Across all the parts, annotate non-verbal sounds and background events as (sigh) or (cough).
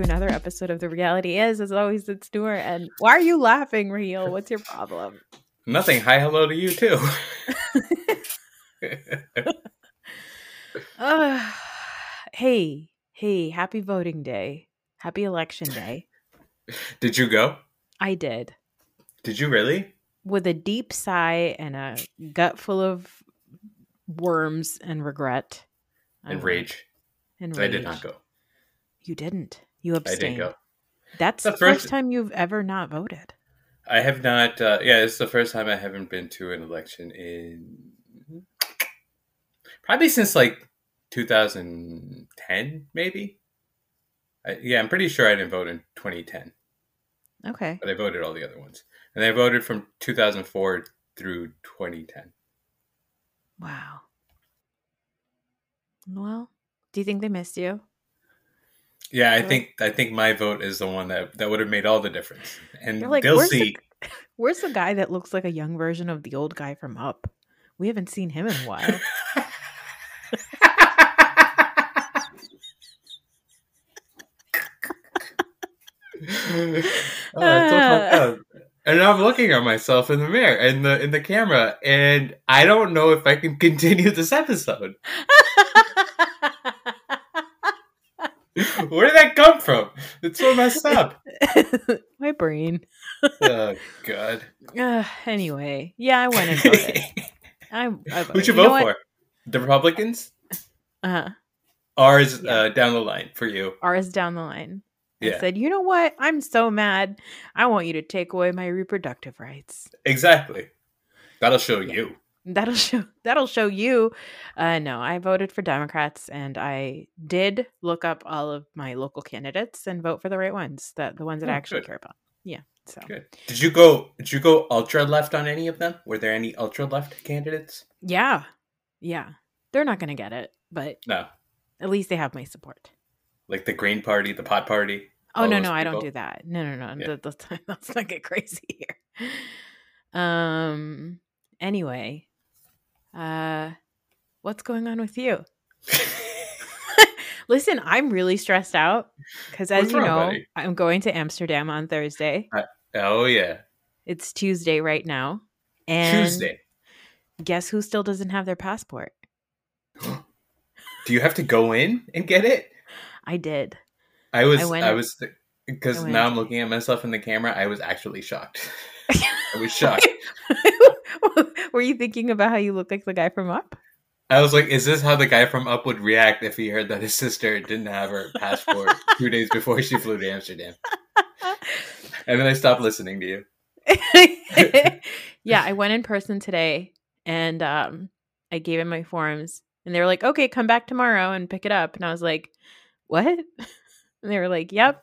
To another episode of The Reality Is. As always, it's Noor. And why are you laughing, Raheel? What's your problem? Nothing. Hi, hello to you too. (laughs) Uh, hey, hey, happy voting day. Happy election day. Did you go? I did. Did you really? With a deep sigh and a gut full of worms and regret. And rage. And rage. I did not go. You didn't. You I abstained. didn't go. That's The the first first- time you've ever not voted. I have not. Uh, yeah, it's the first time I haven't been to an election in probably since like 2010, maybe. I, yeah, I'm pretty sure I didn't vote in 2010, Okay. but I voted all the other ones, and I voted from 2004 through 2010. Wow. Well, do you think they missed you? Yeah, I think I think my vote is the one that that would have made all the difference, and like, they'll where's see. the, (laughs) where's the guy that looks like a young version of the old guy from Up? We haven't seen him in a while. (laughs) oh, so fucked. (laughs) Ah. Oh, and I'm looking at myself in the mirror in the in the camera, and I don't know if I can continue this episode. (laughs) Where did that come from? It's so messed up. (laughs) My brain. (laughs) Oh God. Uh, (sighs) anyway, yeah, I went and voted. I, I voted. Who'd you know vote what? for? The Republicans? Uh, huh. Ours Yeah. uh, down the line for you. ours down the line. I said, you know what? I'm so mad. I want you to take away my reproductive rights. exactly. That'll show Yeah. you. That'll (laughs) show that'll show you. Uh no, I voted for Democrats and I did look up all of my local candidates and vote for the right ones, that the ones that I Oh, actually good. care about. Yeah. So Good. Did you go? Did you go ultra left on any of them? Were there any ultra left candidates? yeah. Yeah. They're not gonna get it, but No. at least they have my support. Like the Green Party, the Pot Party. Oh no, no, I don't do that. No, no, no. Yeah. (laughs) Let's not get crazy here. Um anyway. Uh what's going on with you? (laughs) Listen, I'm really stressed out because, as What's you wrong, know, buddy? I'm going to Amsterdam on Thursday. oh yeah, It's Tuesday right now. And Tuesday. guess who still doesn't have their passport? (gasps) Do you have to go in and get it? I did. I was. I I, was because now I'm looking at myself in the camera. I was actually shocked. (laughs) I was (laughs) shocked. Were you thinking about how you look like the guy from Up? I was like, "Is this how the guy from Up would react if he heard that his sister didn't have her passport (laughs) two days before she flew to Amsterdam?" And then I stopped listening to you. (laughs) yeah, I went in person today and um I gave him my forms and they were like, "Okay, come back tomorrow and pick it up." And I was like, "What?" (laughs) And they were like, "Yep.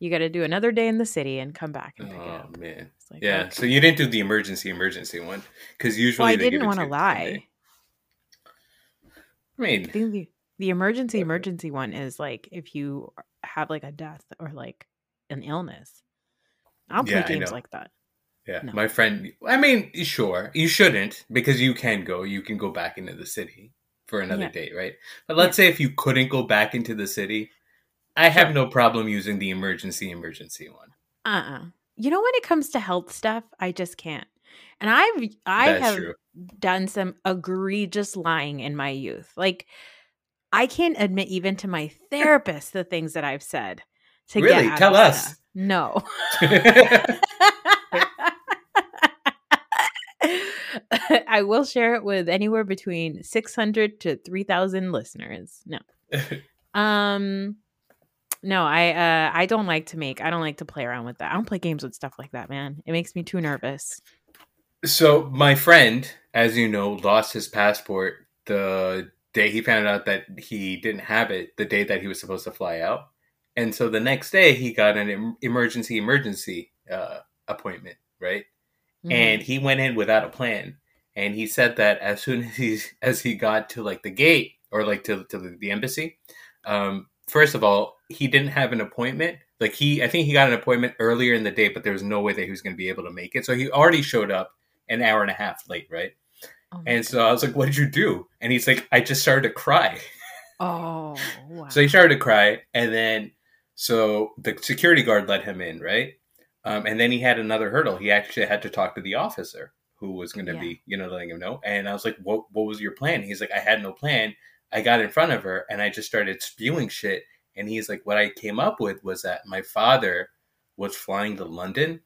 You got to do another day in the city and come back and pick it Oh up." man, like, yeah. okay. So you didn't do the emergency emergency one because usually Well, I didn't want to lie. I mean, I think the, the emergency emergency one is like if you have like a death or like an illness. I'll play Yeah, games like that. Yeah, No. my friend. I mean, sure, you shouldn't because you can go. You can go back into the city for another Yeah. date, right? But let's say if you couldn't go back into the city, I have no problem using the emergency emergency one. Uh-uh. You know when it comes to health stuff, I just can't. And I've I That's have true. done some egregious lying in my youth. Like I can't admit even to my (laughs) therapist the things that I've said. To Really? Tell us. stuff. No. (laughs) (laughs) I will share it with anywhere between 600 to 3,000 listeners. No. Um, no, I uh I don't like to make. I don't like to play around with that. I don't play games with stuff like that, man. It makes me too nervous. So my friend, as you know, lost his passport the day he found out that he didn't have it. The day that he was supposed to fly out, and so the next day he got an em- emergency emergency uh, appointment, right? Mhm. and he went in without a plan and he said that as soon as he as he got to like the gate or like to, to the, the embassy um first of all he didn't have an appointment like he i think he got an appointment earlier in the day but there was no way that he was going to be able to make it so he already showed up an hour and a half late right Oh, and so i was like what did you do and he's like i just started to cry (laughs) Oh, wow. (laughs) so he started to cry, and then so the security guard let him in, right? Um, and then he had another hurdle. He actually had to talk to the officer who was going to Yeah. be, you know, letting him know. And I was like, "What? What was your plan?" He's like, "I had no plan. I got in front of her, and I just started spewing shit." And he's like, "What I came up with was that my father was flying to London,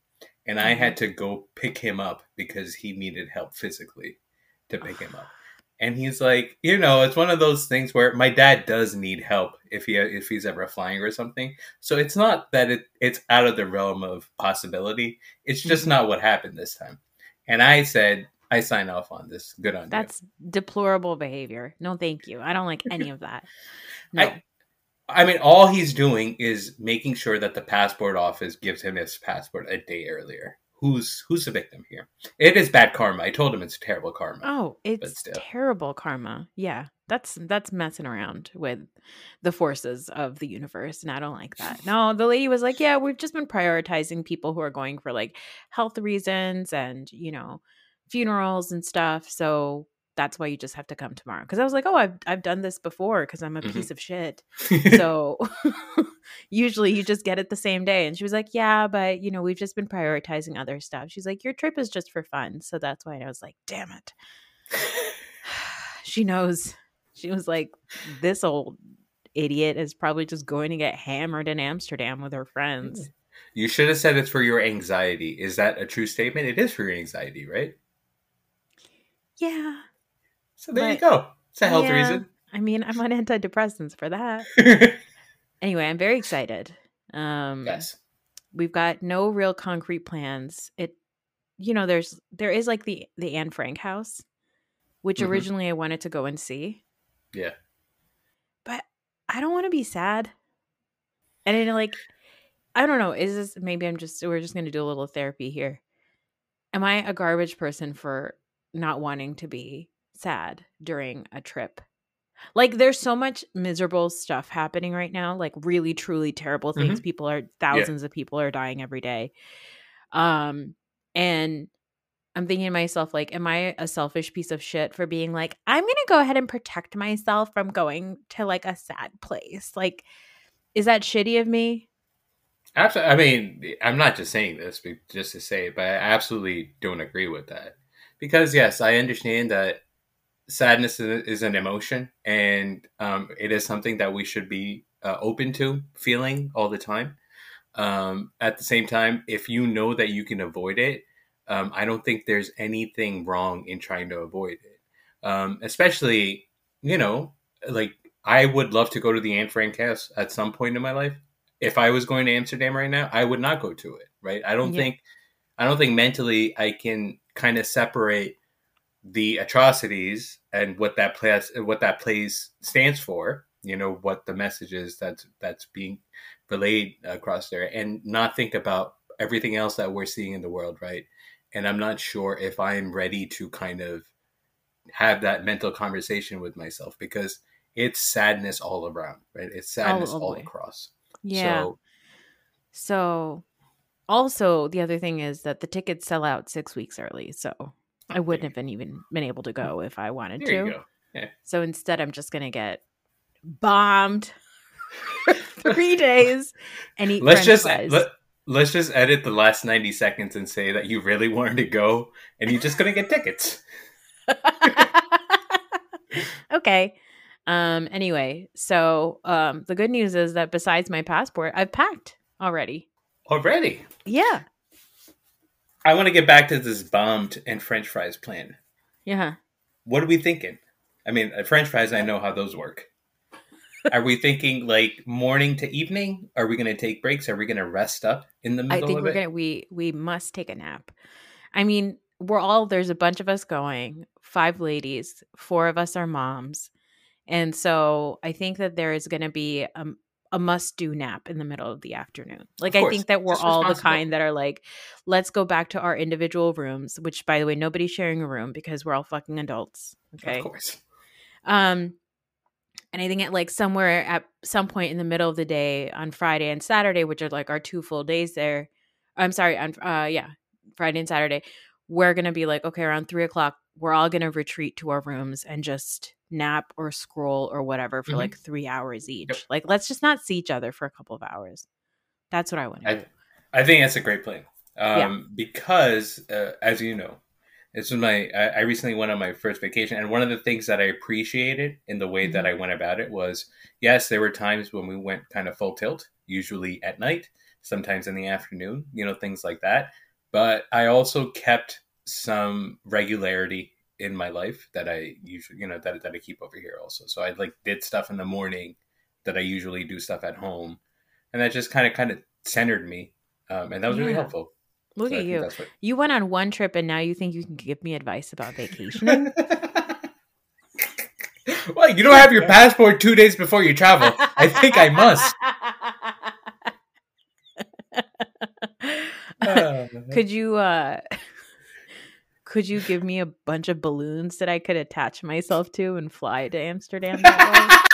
and I had to go pick him up because he needed help physically to pick him up." and he's like, you know, it's one of those things where my dad does need help if he if he's ever flying or something. So it's not that it it's out of the realm of possibility. It's just Mhm. not what happened this time. And I said, I sign off on this. Good on That's deplorable behavior. No, thank you. I don't like any of that. (laughs) No. I- you. I mean, all he's doing is making sure that the passport office gives him his passport a day earlier. Who's who's the victim here? It is bad karma. I told him it's terrible karma. oh, it's terrible karma. Yeah. That's that's messing around with the forces of the universe and I don't like that. No, the lady was like, "Yeah, we've just been prioritizing people who are going for like health reasons and, you know, funerals and stuff. So that's why you just have to come tomorrow." Cuz I was like, "Oh, I've I've done this before cuz I'm a Mhm. piece of shit." (laughs) so (laughs) usually you just get it the same day and she was like yeah but you know we've just been prioritizing other stuff she's like your trip is just for fun so that's why i was like damn it (sighs) she knows she was like this old idiot is probably just going to get hammered in amsterdam with her friends You should have said it's for your anxiety. Is that a true statement? It is for your anxiety, right? yeah So there you go. It's a health yeah, reason. i mean i'm on antidepressants for that (laughs) anyway i'm very excited um yes. we've got no real concrete plans it you know there's there is like the the anne frank house which Mhm. originally i wanted to go and see Yeah. but i don't want to be sad and then like i don't know is this maybe i'm just we're just going to do a little therapy here am i a garbage person for not wanting to be sad during a trip. Like there's so much miserable stuff happening right now like really truly terrible things. People are thousands of people are dying every day. Um and i'm thinking to myself like am i a selfish piece of shit for being like i'm gonna go ahead and protect myself from going to like a sad place? Like is that shitty of me? Absolutely. I mean, I'm not just saying this just to say it, but I absolutely don't agree with that. Because, yes, I understand that sadness is, is an emotion and um, it is something that we should be uh, open to feeling all the time. Um, at the same time, if you know that you can avoid it, um, I don't think there's anything wrong in trying to avoid it. Um, especially, you know, like I would love to go to the Anne Frank house at some point in my life. If I was going to Amsterdam right now, I would not go to it. Right? I don't Yeah. think, I don't think mentally I can kind of separate the atrocities and what that place what that place stands for. You know what the message is that's that's being relayed across there, and not think about everything else that we're seeing in the world, right? And I'm not sure if I'm ready to kind of have that mental conversation with myself because it's sadness all around, right? It's sadness oh all across. yeah So so also the other thing is that the tickets sell out six weeks early so i wouldn't have been even been able to go if i wanted there to you go. So instead, I'm just gonna get bombed (laughs) (laughs) three days and eat. Let's French just fries. let, let's just edit the last 90 seconds and say that you really wanted to go and you're just gonna get tickets. (laughs) okay. Um. Anyway, so um, the good news is that besides my passport, I've packed already. Already. Yeah. I want to get back to this bombed and French fries plan. Yeah. What are we thinking? I mean, uh, French fries. I know how those work. (laughs) Are we thinking like morning to evening? Are we going to take breaks? Are we going to rest up in the middle? I think we're gonna we we must take a nap. I mean, we're all there's a bunch of us going, five ladies, four of us are moms. And so I think that there is gonna be a, a must do nap in the middle of the afternoon. Like I think that we're all the kind that are like, let's go back to our individual rooms, which by the way, nobody's sharing a room because we're all fucking adults. Okay. Of course. Um, and I think at like somewhere at some point in the middle of the day on Friday and Saturday, which are like our two full days there. I'm sorry, on uh yeah, Friday and Saturday, we're gonna be like, okay, around three o'clock, we're all gonna retreat to our rooms and just nap or scroll or whatever for Mhm. like three hours each. Yep. Like, let's just not see each other for a couple of hours. That's what I want to. I, I think that's a great plan. Um, Yeah. Because, uh, as you know, this was my. I, I recently went on my first vacation, and one of the things that I appreciated in the way Mm-hmm. that I went about it was, yes, there were times when we went kind of full tilt, usually at night, sometimes in the afternoon, you know, things like that. But I also kept some regularity in my life that I usually, you know, that that I keep over here also. So I like did stuff in the morning that I usually do stuff at home, and that just kind of kind of centered me, um, and that was really helpful. Look So at you. what- You went on one trip and now you think you can give me advice about vacationing? (laughs) well, you don't have your passport two days before you travel. I think I must. (laughs) (laughs) Could you uh could you give me a bunch of balloons that I could attach myself to and fly to Amsterdam that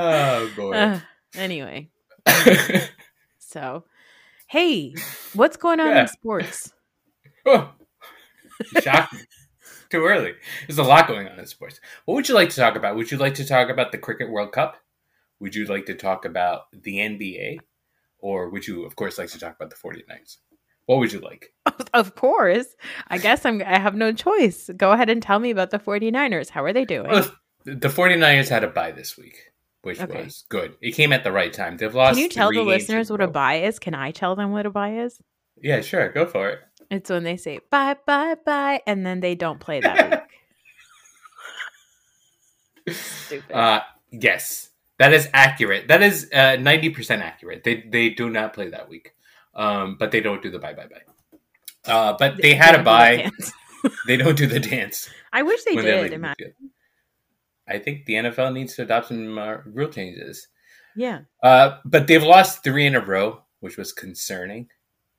oh way? (laughs) boy. Uh, anyway, so hey, what's going on Yeah. in sports? (laughs) oh, shocking. Too early. There's a lot going on in sports. What would you like to talk about? Would you like to talk about the Cricket World Cup? Would you like to talk about the NBA? Or would you, of course, like to talk about the 49ers? What would you like? (laughs) Of course. I guess I'm I have no choice. Go ahead and tell me about the 49ers. How are they doing? Well, the 49ers had a bye this week, which Okay. was good. It came at the right time. They've lost. Can you tell the listeners what a buy is? Can I tell them what a buy is? Yeah, sure. Go for it. It's when they say bye, bye, bye, and then they don't play that (laughs) week. (laughs) Stupid. Uh, yes, that is accurate. That is uh, ninety percent accurate. They they do not play that week, um, but they don't do the bye bye bye. Uh, but they had a don't do that bye. (laughs) They don't do the dance I wish they did. the I think the NFL needs to adopt some uh, rule changes. Yeah. Uh, but they've lost three in a row, which was concerning.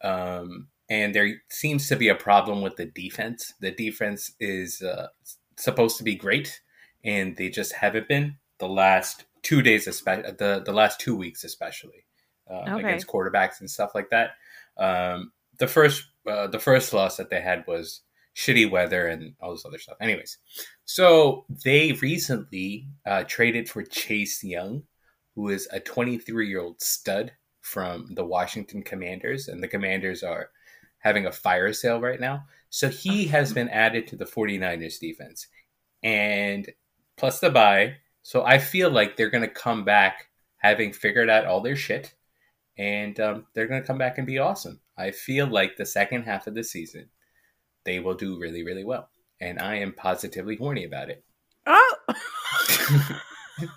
Um, and there seems to be a problem with the defense. The defense is uh, supposed to be great, and they just haven't been the last two days, especially the the last two weeks, especially um, Okay. against quarterbacks and stuff like that. Um, the first uh, the first loss that they had was shitty weather and all this other stuff. Anyways, so they recently uh, traded for Chase Young, who is a 23 year old stud from the Washington Commanders, and the Commanders are having a fire sale right now. So he has been added to the 49ers defense, and plus the bye. So I feel like they're going to come back having figured out all their shit, and um, they're going to come back and be awesome. I feel like the second half of the season, they will do really, really well, and I am positively horny about it. Oh. (laughs) (laughs)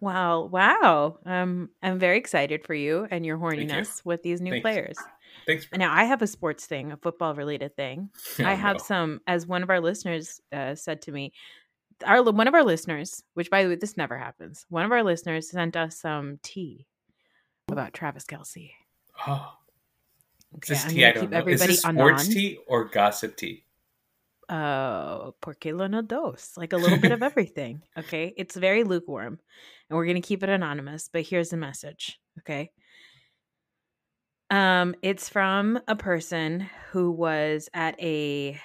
wow. Wow. Um, I'm very excited for you and your Thank you. horniness with these new Thanks. players. Thanks. For- Now I have a sports thing, a football related thing. (laughs) I Oh, have no. some, as one of our listeners uh, said to me, our one of our listeners, which by the way, this never happens. One of our listeners sent us some tea about Travis Kelce. (gasps) Oh, Okay, this I'm tea? I don't keep know. Is everybody this sports tea or gossip tea? Uh, porque lo no dos, like a little bit of (laughs) everything. Okay, it's very lukewarm, and we're gonna keep it anonymous. But here's the message. Okay. Um, it's from a person who was at a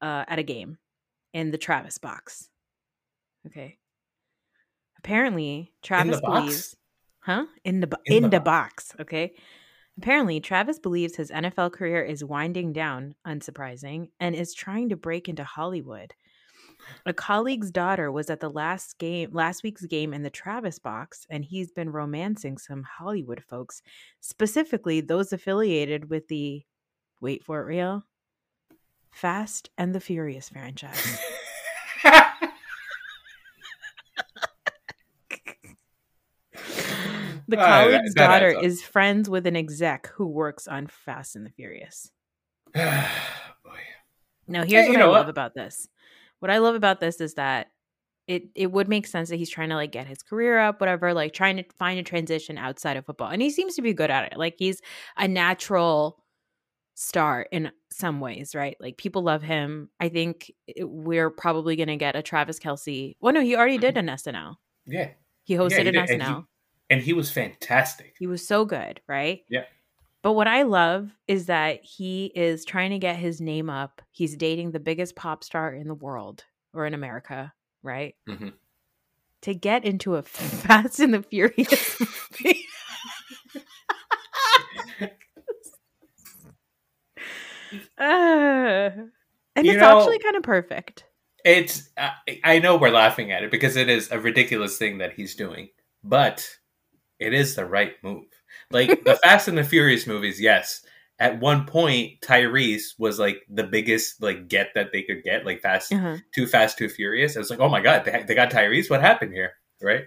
uh, at a game in the Travis box. Okay. Apparently, Travis box? believes, huh? In the bo- In in, the the box. Okay. Apparently, Travis believes his NFL career is winding down, unsurprising, and is trying to break into Hollywood. A colleague's daughter was at the last game last week's game in the Travis box, and he's been romancing some Hollywood folks, specifically those affiliated with the wait for it real Fast and the Furious franchise. (laughs) The that- that daughter is friends with an exec who works on Fast and the Furious. (sighs) Boy. Now, here's you what I love what? about this. What I love about this is that it it would make sense that he's trying to like get his career up, whatever, like trying to find a transition outside of football, and he seems to be good at it. Like he's a natural star in some ways, right? Like people love him. I think it- we're probably gonna get a Travis Kelce. Well, no, he already did (laughs) an SNL. Yeah. He hosted Yeah, he an did, SNL. And he was fantastic. He was so good, right? Yeah. But what I love is that he is trying to get his name up. He's dating the biggest pop star in the world or in America, right? Mhm. To get into a (laughs) Fast and the Furious movie. (laughs) Uh, and You it's know- actually kind of perfect. It's I I know we're laughing at it because it is a ridiculous thing that he's doing, but it is the right move. Like the (laughs) Fast and the Furious movies, yes. At one point, Tyrese was like the biggest like get that they could get, like Fast, Uh-huh. Too Fast, Too Furious. I was like, oh my god, they, they got Tyrese. What happened here, right?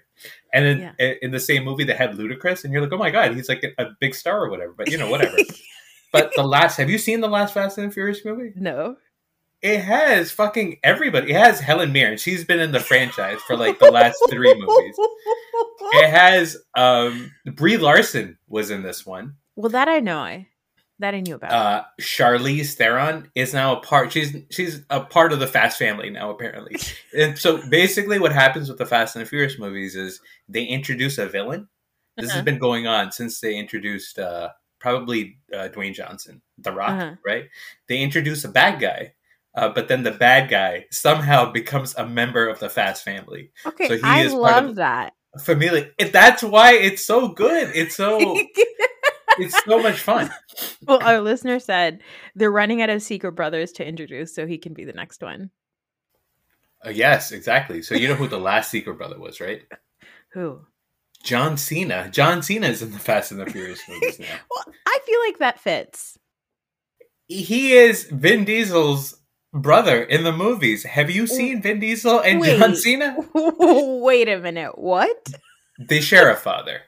And then Yeah. in the same movie, they had Ludacris, and you're like, oh my god, he's like a, a big star or whatever. But you know, whatever. (laughs) but the last, have you seen the last Fast and the Furious movie? no. It has fucking everybody. It has Helen Mirren. She's been in the franchise for like the last three movies. (laughs) It has um Brie Larson was in this one. Well, that I know. I that I knew about. Uh Charlize Theron is now a part she's she's a part of the Fast family now apparently. (laughs) and so basically what happens with the Fast and the Furious movies is they introduce a villain. This Uh-huh. has been going on since they introduced uh probably uh, Dwayne Johnson, The Rock, Uh-huh. right? They introduce a bad guy. Uh, but then the bad guy somehow becomes a member of the Fast family. okay, so he I is love that. Familiar. It- That's why it's so good. It's so (laughs) it's so much fun. well, our listener said they're running out of Secret Brothers to introduce, so he can be the next one. Uh, yes, exactly. So you know who the last Secret Brother was, right? (laughs) Who? John Cena. John Cena is in the Fast and the Furious (laughs) movies now. Well, I feel like that fits. He is Vin Diesel's brother in the movies. Have you seen Vin Diesel and John Wait. Cena? (laughs) Wait a minute. What? They share a father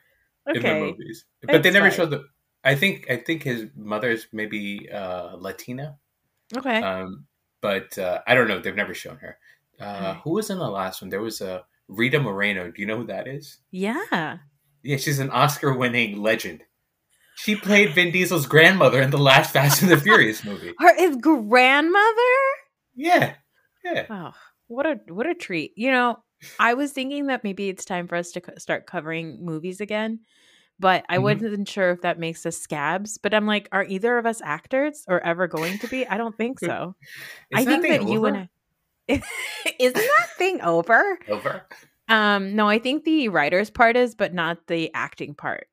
in the Okay. movies, but they never showed the. I think I think his mother's maybe uh, Latina, Okay. um, but uh, I don't know. They've never shown her. Uh, Alright. who was in the last one? There was a Rita Moreno. Do you know who that is? yeah. Yeah, she's an Oscar-winning legend. She played Vin Diesel's grandmother in the last Fast and the (laughs) Furious movie. Her his grandmother? Yeah, yeah. Oh, what a what a treat. You know, I was thinking that maybe it's time for us to co- start covering movies again, but I Mhm. wasn't sure if that makes us scabs. But I'm like, are either of us actors or ever going to be? I don't think so. (laughs) I think thing that you and I (laughs) isn't that thing over? over. Um, no, I think the writers part is, but not the acting part.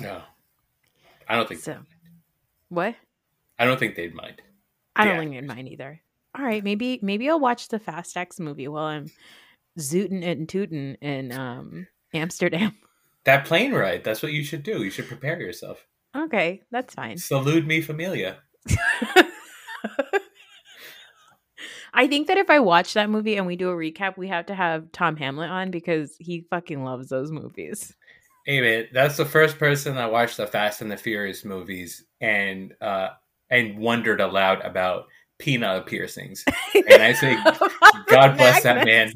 No, I don't think. So, what? I don't think they'd mind. I don't Yeah. think in mine either. All right, maybe maybe I'll watch the Fast X movie while I'm zooting and tooting in um Amsterdam. (laughs) That plane ride. That's what you should do. You should prepare yourself. Okay, that's fine. Salute me, familia. (laughs) I think that if I watch that movie and we do a recap, we have to have Tom Hamlet on because he fucking loves those movies. Hey man, that's the first person that watched the Fast and the Furious movies and uh and wondered aloud about peanut piercings. (laughs) And I say, (laughs) God bless that man.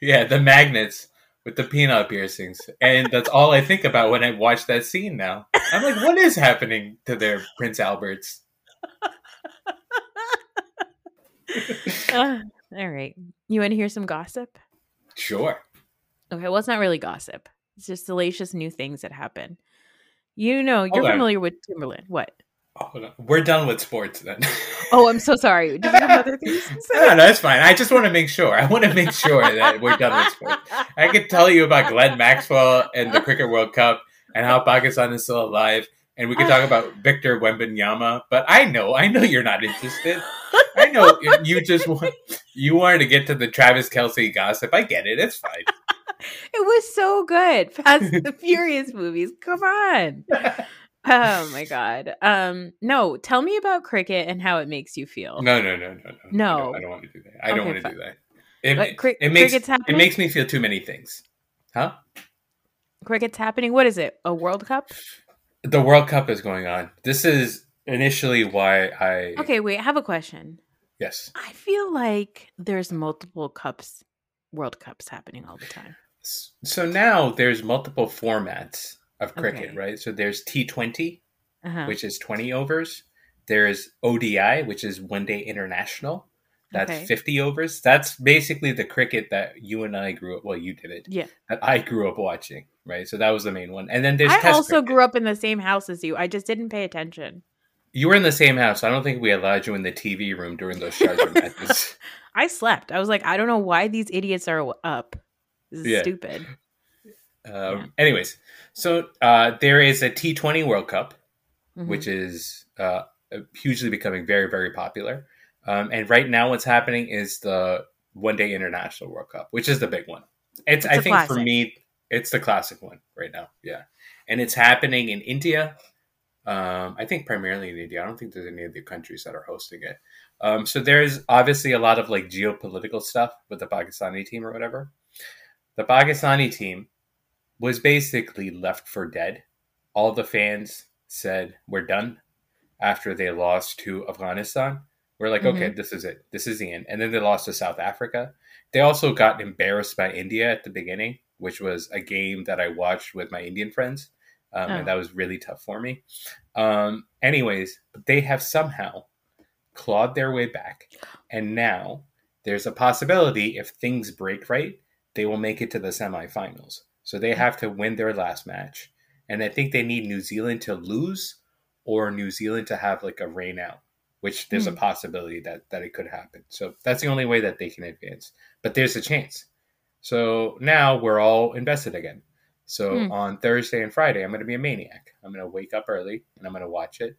Yeah, the magnets with the peanut piercings. And that's all I think about when I watch that scene now. I'm like, what is happening to their Prince Alberts? (laughs) Uh, all right. You want to hear some gossip? Sure. Okay, well, it's not really gossip. It's just salacious new things that happen. You know, you're Hold on. familiar with Timbaland. What? Oh. We're done with sports then. Oh, I'm so sorry. Did you have other (laughs) things to say? no, no, it's fine. I just want to make sure. I want to make sure that we're done with sports. I could tell you about Glenn Maxwell and the Cricket World Cup and how Pakistan is still alive. And we could talk about (sighs) Victor Wembanyama, but I know, I know you're not interested. I know you just want, you wanted to get to the Travis Kelce gossip. I get it. It's fine. (laughs) It was so good. (laughs) Fast (laughs) the Furious movies. Come on. Oh my god. Um, no, tell me about cricket and how it makes you feel. No, no, no, no, no. No. I don't, I don't want to do that. I don't want to fine. do that. It, But cri- it makes cricket's it makes me feel too many things. Huh? Cricket's happening. What is it? A World Cup? The World Cup is going on. This is initially why I Okay, wait. I have a question. yes. I feel like there's multiple cups, World Cups happening all the time. So now there's multiple formats of cricket, Okay. right? So there's T20, Uh-huh. which is 20 overs. There's ODI, which is one day international. That's Okay. 50 overs. That's basically the cricket that you and I grew up. Well, you did it. Yeah. That I grew up watching, right? So that was the main one. And then there's I also cricket. grew up in the same house as you. I just didn't pay attention. You were in the same house. I don't think we allowed you in the TV room during those Sharjah (laughs) matches. I slept. I was like, I don't know why these idiots are up. This is Yeah. stupid. Um, Yeah. Anyways, so uh, there is a T20 World Cup, Mhm. which is uh, hugely becoming very, very popular. Um, and right now, what's happening is the One Day International World Cup, which is the big one. It's, It's I think, for me, it's the classic one right now. Yeah, and it's happening in India. Um, I think primarily in India. I don't think there's any of the countries that are hosting it. Um, so there's obviously a lot of like geopolitical stuff with the Pakistani team or whatever. The Pakistani team was basically left for dead. All the fans said, We're done after they lost to Afghanistan. We're like, okay, this is it. This is the end. And then they lost to South Africa. They also got embarrassed by India at the beginning, which was a game that I watched with my Indian friends. Um, Oh. And that was really tough for me. Um, anyways, they have somehow clawed their way back. And now there's a possibility if things break right, they will make it to the semifinals. So they have to win their last match. And I think they need New Zealand to lose or New Zealand to have like a rain out, which there's a possibility that, that it could happen. So that's the only way that they can advance. But there's a chance. So now we're all invested again. So Hmm. on Thursday and Friday, I'm going to be a maniac. I'm going to wake up early and I'm going to watch it.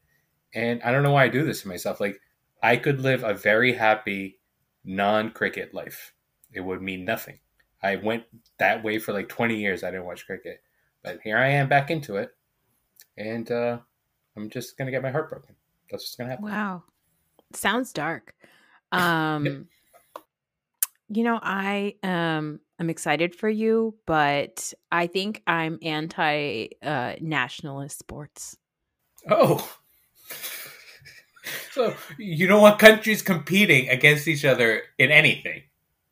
And I don't know why I do this to myself. Like, I could live a very happy non cricket life. It would mean nothing. I went that way for like 20 years. I didn't watch cricket. But here I am back into it. And uh, I'm just going to get my heart broken. That's what's going to happen. Wow. Sounds dark. (laughs) Um you know, I um I'm excited for you, but I think I'm anti uh nationalist sports. Oh. (laughs) so you don't want countries competing against each other in anything.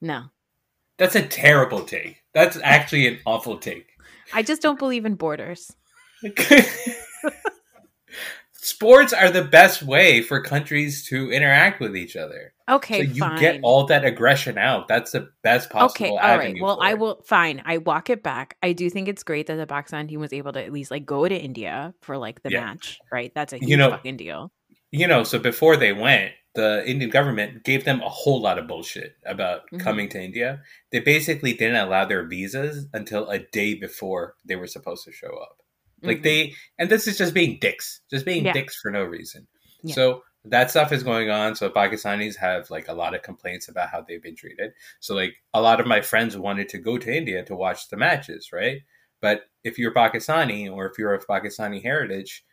No. That's a terrible take. That's actually an awful take. I just don't believe in borders. (laughs) Sports are the best way for countries to interact with each other. Okay, so you fine. get all that aggression out. That's the best possible okay, all right. Well, I will fine. I walk it back. I do think it's great that the Pakistan team was able to at least like go to India for like the Yeah. match, right? That's a You huge know- fucking deal. You know, so before they went, the Indian government gave them a whole lot of bullshit about Mhm. coming to India. They basically didn't allow their visas until a day before they were supposed to show up. Like Mhm. they, and this is just being dicks, just being Yeah. dicks for no reason. Yeah. So that stuff is going on. So Pakistanis have like a lot of complaints about how they've been treated. So like a lot of my friends wanted to go to India to watch the matches, right? But if you're Pakistani or if you're of Pakistani heritage,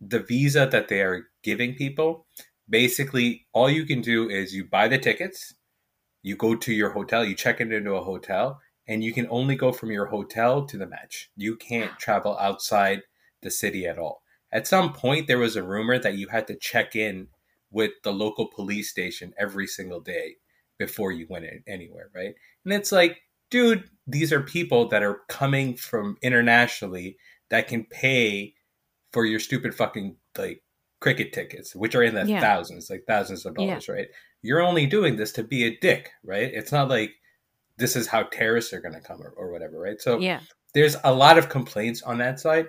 the visa that they are giving people, basically all you can do is you buy the tickets, you go to your hotel, you check it into a hotel, and you can only go from your hotel to the match. You can't travel outside the city at all. At some point, there was a rumor that you had to check in with the local police station every single day before you went in anywhere, right? And it's like, dude, these are people that are coming from internationally that can pay for your stupid fucking like cricket tickets, which are in the Yeah. thousands, like thousands of Yeah. dollars, right? You're only doing this to be a dick, right? It's not like this is how terrorists are going to come or, or whatever, right? So Yeah. there's a lot of complaints on that side.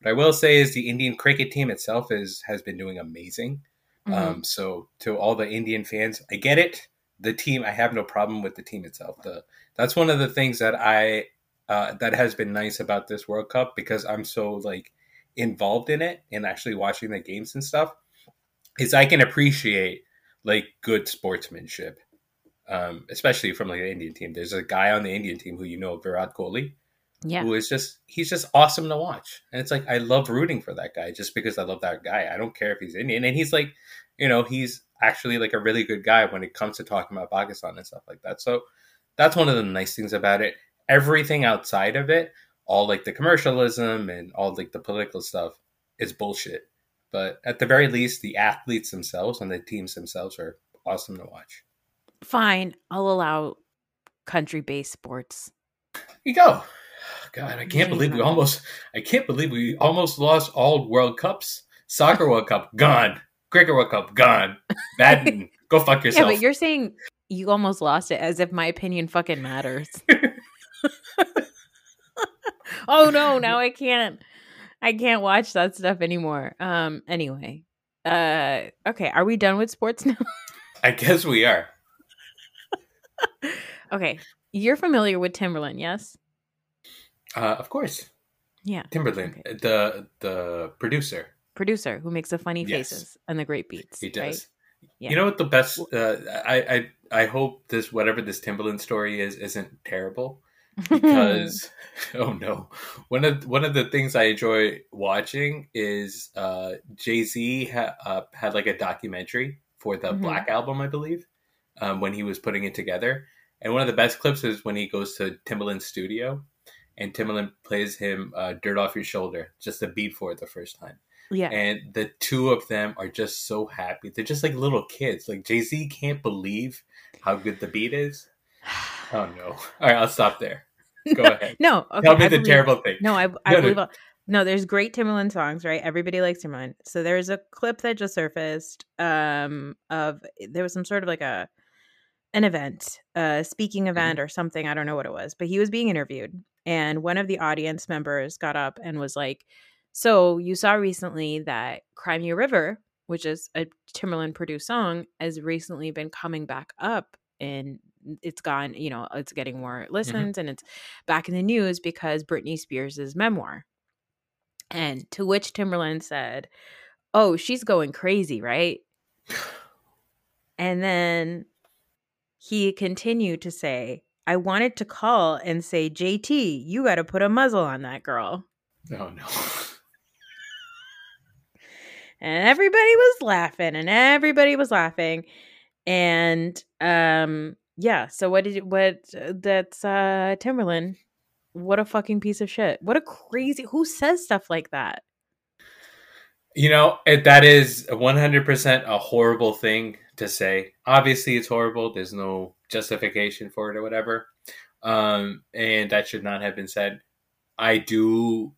What I will say is the Indian cricket team itself is has been doing amazing. Mhm. Um, so to all the Indian fans, I get it. The team, I have no problem with the team itself. The that's one of the things that I uh, that has been nice about this World Cup because I'm so like involved in it and actually watching the games and stuff. Is I can appreciate like good sportsmanship, um, especially from like the Indian team. There's a guy on the Indian team who you know, Virat Kohli. Yeah. who is just he's just awesome to watch. And it's like I love rooting for that guy just because I love that guy. I don't care if he's Indian. And he's like, you know, he's actually like a really good guy when it comes to talking about Pakistan and stuff like that. So that's one of the nice things about it. Everything outside of it, all like the commercialism and all like the political stuff is bullshit. But at the very least, the athletes themselves and the teams themselves are awesome to watch. Fine, I'll allow country-based sports. you go. God, I can't believe we almost I can't believe we almost lost all World Cups. Soccer World Cup gone. Cricket World Cup gone. Badminton, (laughs) go fuck yourself. Yeah, but you're saying you almost lost it as if my opinion fucking matters. (laughs) oh no, now I can't I can't watch that stuff anymore. Um anyway. Uh okay, are we done with sports now? (laughs) I guess we are. okay. You're familiar with Timbaland, yes? Uh, of course, Yeah. Timbaland, Okay. the the producer, Producer who makes the funny Yes. faces and the great beats. he does. Right? Yeah. You know what the best? Uh, I I I hope this whatever this Timbaland story is isn't terrible because (laughs) (laughs) oh no one of one of the things I enjoy watching is uh, Jay Z ha- uh, had like a documentary for the Mhm. Black album I believe um, when he was putting it together and one of the best clips is when he goes to Timbaland's studio and Timbaland plays him uh, "Dirt Off Your Shoulder" just a beat for it the first time yeah. and the two of them are just so happy. They're just like little kids. Like Jay Z can't believe how good the beat is. (sighs) Oh no! All right, I'll stop there. (laughs) Go ahead. no, okay. Tell me I the believe- terrible thing. No, I, (laughs) I No, no. believe. all- No, there's great Timbaland songs, right? Everybody likes Timbaland. So there's a clip that just surfaced um, of there was some sort of like a an event, a speaking Mm-hmm. event or something. I don't know what it was, but he was being interviewed, and one of the audience members got up and was like, "So you saw recently that Cry Me a River, which is a Timbaland produced song, has recently been coming back up and." It's gone, you know, it's getting more listens and it's back in the news because Britney Spears' memoir. And to which Timbaland said, Oh, she's going crazy, right? And then he continued to say, I wanted to call and say, JT, you got to put a muzzle on that girl. Oh no! (laughs) And everybody was laughing and everybody was laughing. And um yeah, so what did you, what that's uh Timbaland. What a fucking piece of shit. What a crazy who says stuff like that? You know it, that is one hundred percent a horrible thing to say. Obviously, it's horrible. There's no justification for it or whatever, um, and that should not have been said. I do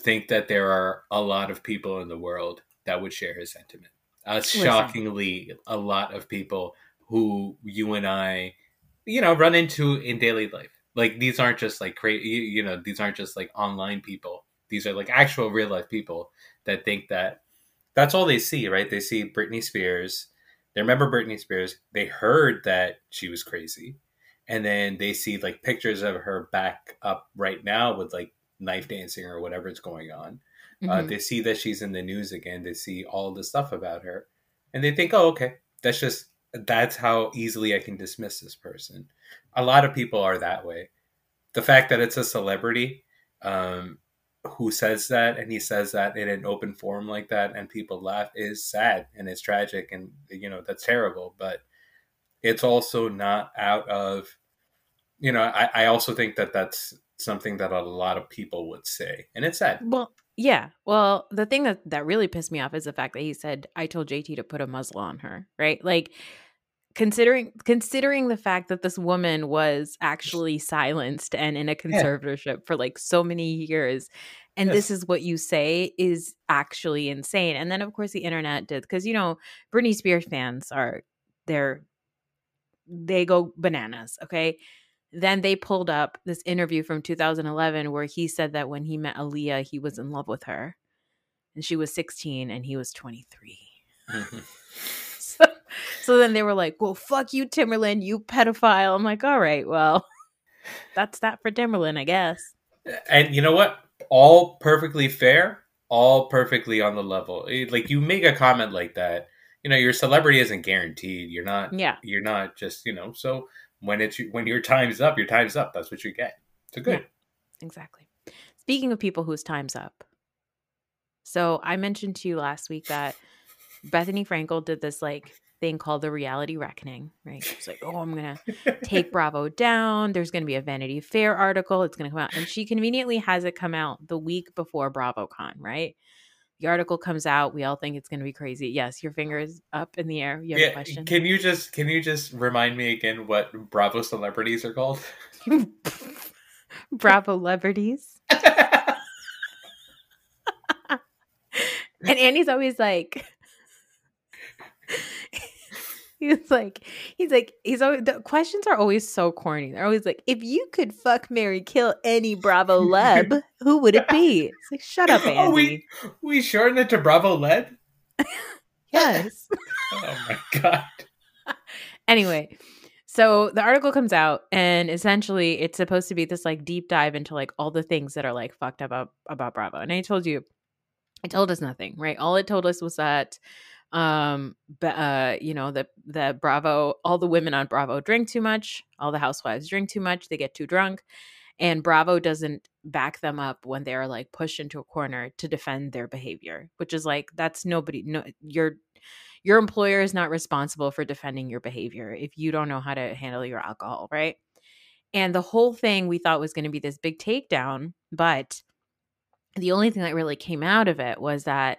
think that there are a lot of people in the world that would share his sentiment. Uh, shockingly, a lot of people who you and I, you know, run into in daily life. Like these aren't just like crazy, you, know, these aren't just like online people. These are like actual real life people that think that that's all they see, right? They see Britney Spears. They remember Britney Spears. They heard that she was crazy. And then they see like pictures of her back up right now with like knife dancing or whatever's going on. Uh, Mhm. they see that she's in the news again. They see all the stuff about her, and they think, "Oh, okay, that's just that's how easily I can dismiss this person." A lot of people are that way. The fact that it's a celebrity um, who says that, and he says that in an open forum like that, and people laugh, is sad and it's tragic, and you know that's terrible. But it's also not out of, you know, I, I also think that that's something that a lot of people would say, and it's sad. Well, yeah. Well, the thing that that really pissed me off is the fact that he said I told JT to put a muzzle on her, right? Like considering considering the fact that this woman was actually silenced and in a conservatorship for like so many years and this is what you say is actually insane. And then of course the internet did cuz you know Britney Spears fans are they're they go bananas, okay? Then they pulled up this interview from 2011 where he said that when he met Aaliyah, he was in love with her. And she was 16 and he was 23. Mhm. (laughs) So, so then they were like, well, fuck you, Timbaland, you pedophile. I'm like, all right, well, (laughs) that's that for Timbaland, I guess. And you know what? All perfectly fair, all perfectly on the level. Eh, Like you make a comment like that, you know, your celebrity isn't guaranteed. You're not. Yeah. You're not just you know. So when it's when your time's up, your time's up. That's what you get. So good. Exactly. Speaking of people whose time's up. So I mentioned to you last week that Bethenny Frankel did this like thing called the reality reckoning, right? She's like, oh, I'm going to take (laughs) Bravo down. There's going to be a Vanity Fair article. It's going to come out. And she conveniently has it come out the week before BravoCon, right? The article comes out. We all think it's going to be crazy. Yes, your finger is up in the air. You have Yeah, a question? can you just can you just remind me again what Bravo celebrities are called? (laughs) Bravo celebrities. (laughs) (laughs) And Andy's always like, (laughs) he's like, he's like, he's always, the questions are always so corny. They're always like, if you could fuck, Mary, kill any Bravo leb, who would it be? (laughs) It's like, shut up, Andy. Oh, we we shortened it to Bravo Leb. (laughs) Yes. Oh my god. anyway, so the article comes out, and essentially, it's supposed to be this like deep dive into like all the things that are like fucked up about, about Bravo. And I told you, it told us nothing, right? All it told us was that, um, but uh, you know, that that Bravo, all the women on Bravo drink too much, all the housewives drink too much, they get too drunk, and Bravo doesn't back them up when they are like pushed into a corner to defend their behavior, which is like that's nobody. No, your your employer is not responsible for defending your behavior if you don't know how to handle your alcohol, right? And the whole thing we thought was going to be this big takedown, but the only thing that really came out of it was that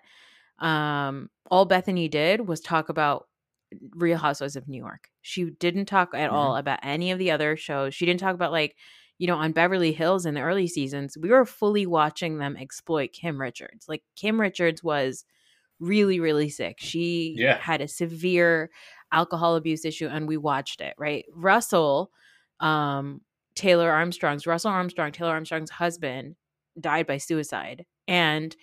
um, all Bethenny did was talk about Real Housewives of New York. She didn't talk at all about any of the other shows. She didn't talk about like, you know, on Beverly Hills in the early seasons, we were fully watching them exploit Kim Richards. Like Kim Richards was really, really sick. She Yeah. had a severe alcohol abuse issue and we watched it, right? Russell, um, Taylor Armstrong's Russell Armstrong, Taylor Armstrong's husband, died by suicide. And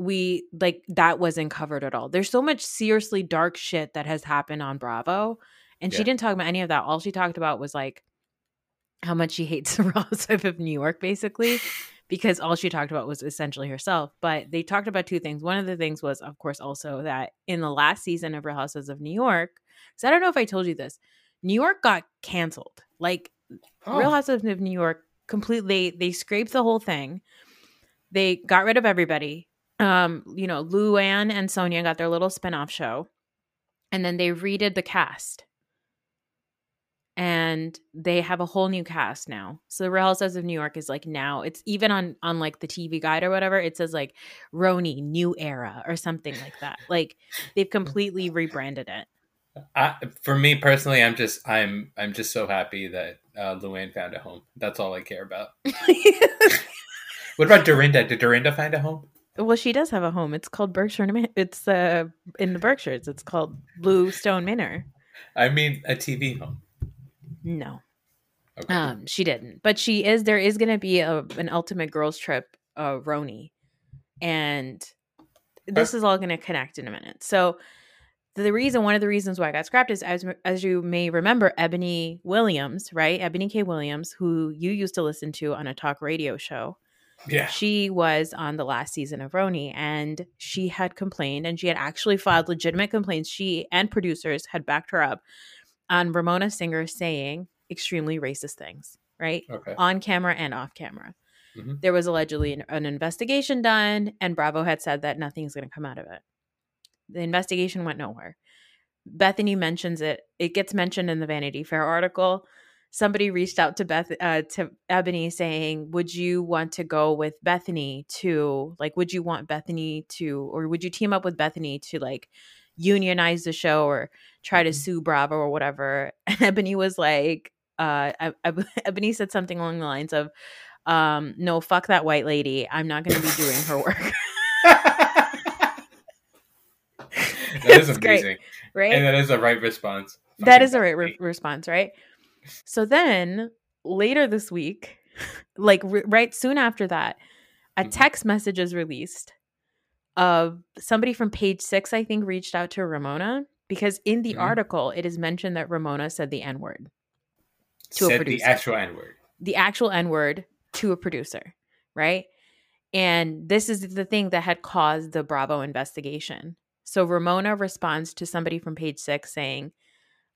we like that wasn't covered at all. There's so much seriously dark shit that has happened on Bravo. And she didn't talk about any of that. All she talked about was like how much she hates (laughs) the Real Housewife of New York, basically, (laughs) because all she talked about was essentially herself. But they talked about two things. One of the things was, of course, also that in the last season of Real Housewives of New York, because I don't know if I told you this, New York got canceled. Like Oh, Real Housewives of New York completely they scraped the whole thing. They got rid of everybody. Um, you know, Luann and Sonja got their little spin-off show. And then they redid the cast. And they have a whole new cast now. So the Real Housewives of New York is like now it's even on on like the TV guide or whatever, it says like RHONY New Era or something like that. (laughs) Like they've completely rebranded it. I, for me personally, I'm just I'm I'm just so happy that uh, Luann found a home. That's all I care about. (laughs) What about Dorinda? Did Dorinda find a home? Well, she does have a home. It's called Berkshire. It's uh in the Berkshires. It's called Bluestone Manor. I mean, a TV home. No, Okay. um, she didn't. But she is. There is going to be a an ultimate girls trip, uh, RHONY, and this is all going to connect in a minute. So the reason, one of the reasons why I got scrapped is as as you may remember, Eboni Williams, right? Eboni K. Williams, who you used to listen to on a talk radio show. Yeah. She was on the last season of RHONY and she had complained and she had actually filed legitimate complaints. She and producers had backed her up on Ramona Singer saying extremely racist things, right? Okay. On camera and off camera. Mhm. There was allegedly an, an investigation done, and Bravo had said that nothing's going to come out of it. The investigation went nowhere. Bethenny mentions it. It gets mentioned in the Vanity Fair article. Somebody reached out to Beth uh, to Eboni saying, "Would you want to go with Bethenny to like? Would you want Bethenny to, or would you team up with Bethenny to like unionize the show or try to Mhm. sue Bravo or whatever?" (laughs) And Eboni was like, uh, Eb- Eb- (laughs) Eboni said something along the lines of, um, "No, fuck that white lady. I'm not going to be doing her work." (laughs) that is It's great. amazing, right? and that is the right response. that Fucking is a right re- response, right? So then later this week, like r- right soon after that, a Mhm. text message is released of somebody from page six, I think, reached out to Ramona because in the Mhm. article it is mentioned that Ramona said the N word, to a Said the producer. actual N word. the actual N word to a producer, right? And this is the thing that had caused the Bravo investigation. So Ramona responds to somebody from page six saying,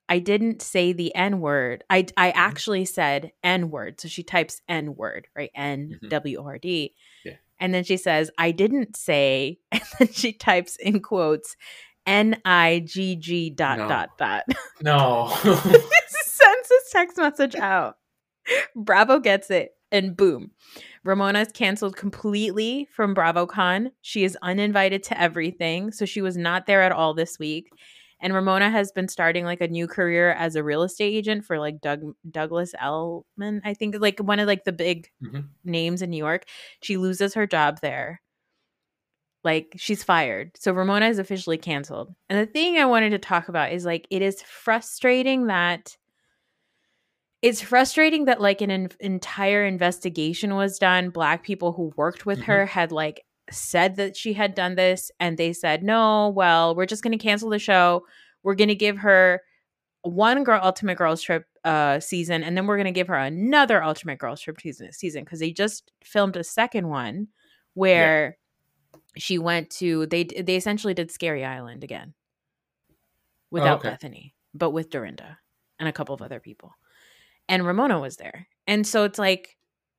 I didn't say the N word. I I mm-hmm. actually said N word. So she types N word, right? N mm-hmm. W R D. Yeah. And then she says, I didn't say, (laughs) and then she types in quotes N I G G dot No. dot dot. (laughs) No. (laughs) Sends this text message out. Bravo gets it, and boom. Ramona is canceled completely from BravoCon. She is uninvited to everything, so she was not there at all this week. And Ramona has been starting like a new career as a real estate agent for like Doug Douglas Elliman, I think, like one of like the big Mhm. names in New York. She loses her job there. Like she's fired. So Ramona is officially canceled. And the thing I wanted to talk about is like it is frustrating that it's frustrating that like an in- entire investigation was done. Black people who worked with her had like said that she had done this and they said, "No, well, we're just going to cancel the show. We're going to give her one girl ultimate girls trip uh season and then we're going to give her another ultimate girls trip season season cuz they just filmed a second one where she went to they they essentially did Scary Island again without okay. Bethenny, but with Dorinda and a couple of other people. And Ramona was there. And so it's like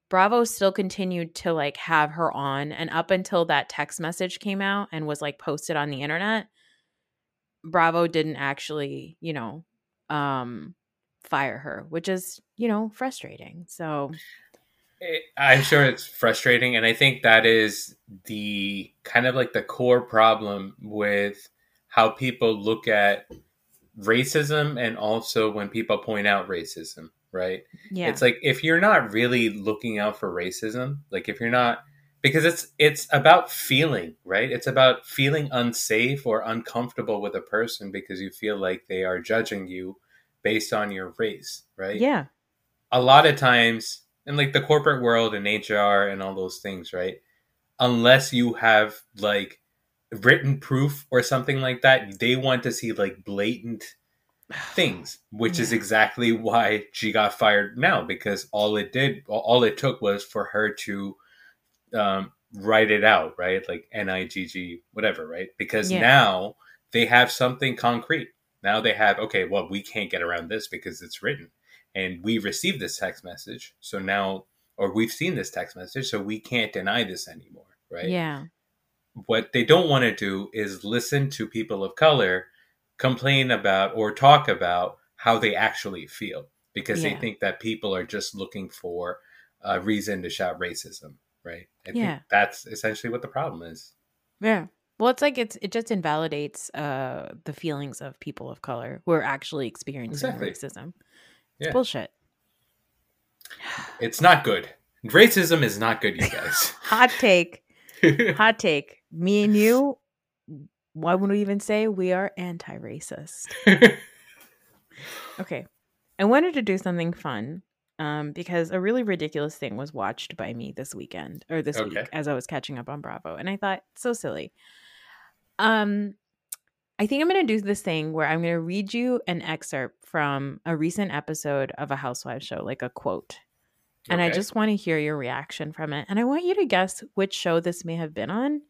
Bravo still continued to like have her on and up until that text message came out and was like posted on the internet, Bravo didn't actually, you know, um fire her, which is, you know, frustrating. So It- I'm sure it's frustrating, and I think that is the kind of like the core problem with how people look at racism, and also when people point out racism, right? yeah. It's like if you're not really looking out for racism, like if you're not because it's it's about feeling, right? It's about feeling unsafe or uncomfortable with a person because you feel like they are judging you based on your race, right? yeah. a lot of times in like the corporate world and HR and all those things, right? Unless you have like written proof or something like that, they want to see like blatant things, which is exactly why she got fired now because all it did, all it took was for her to um, write it out, right? Like N I G G, whatever, right? Because Yeah. now they have something concrete. Now they have, okay, well, we can't get around this because it's written and we received this text message. So now, or we've seen this text message, so we can't deny this anymore, right? Yeah. What they don't want to do is listen to people of color complain about or talk about how they actually feel because they think that people are just looking for a reason to shout racism, right? I Yeah. think that's essentially what the problem is. Yeah. Well, it's like it's it just invalidates uh the feelings of people of color who are actually experiencing Exactly. racism. It's Yeah. bullshit. It's not good. Racism is not good, you (laughs) guys. Hot take. (laughs) Hot take. Me and you, why wouldn't we even say we are anti-racist? (laughs) Okay. I wanted to do something fun um, because a really ridiculous thing was watched by me this weekend or this week as I was catching up on Bravo. And I thought, so silly. Um, I think I'm going to do this thing where I'm going to read you an excerpt from a recent episode of a Housewives show, like a quote. And I just want to hear your reaction from it. And I want you to guess which show this may have been on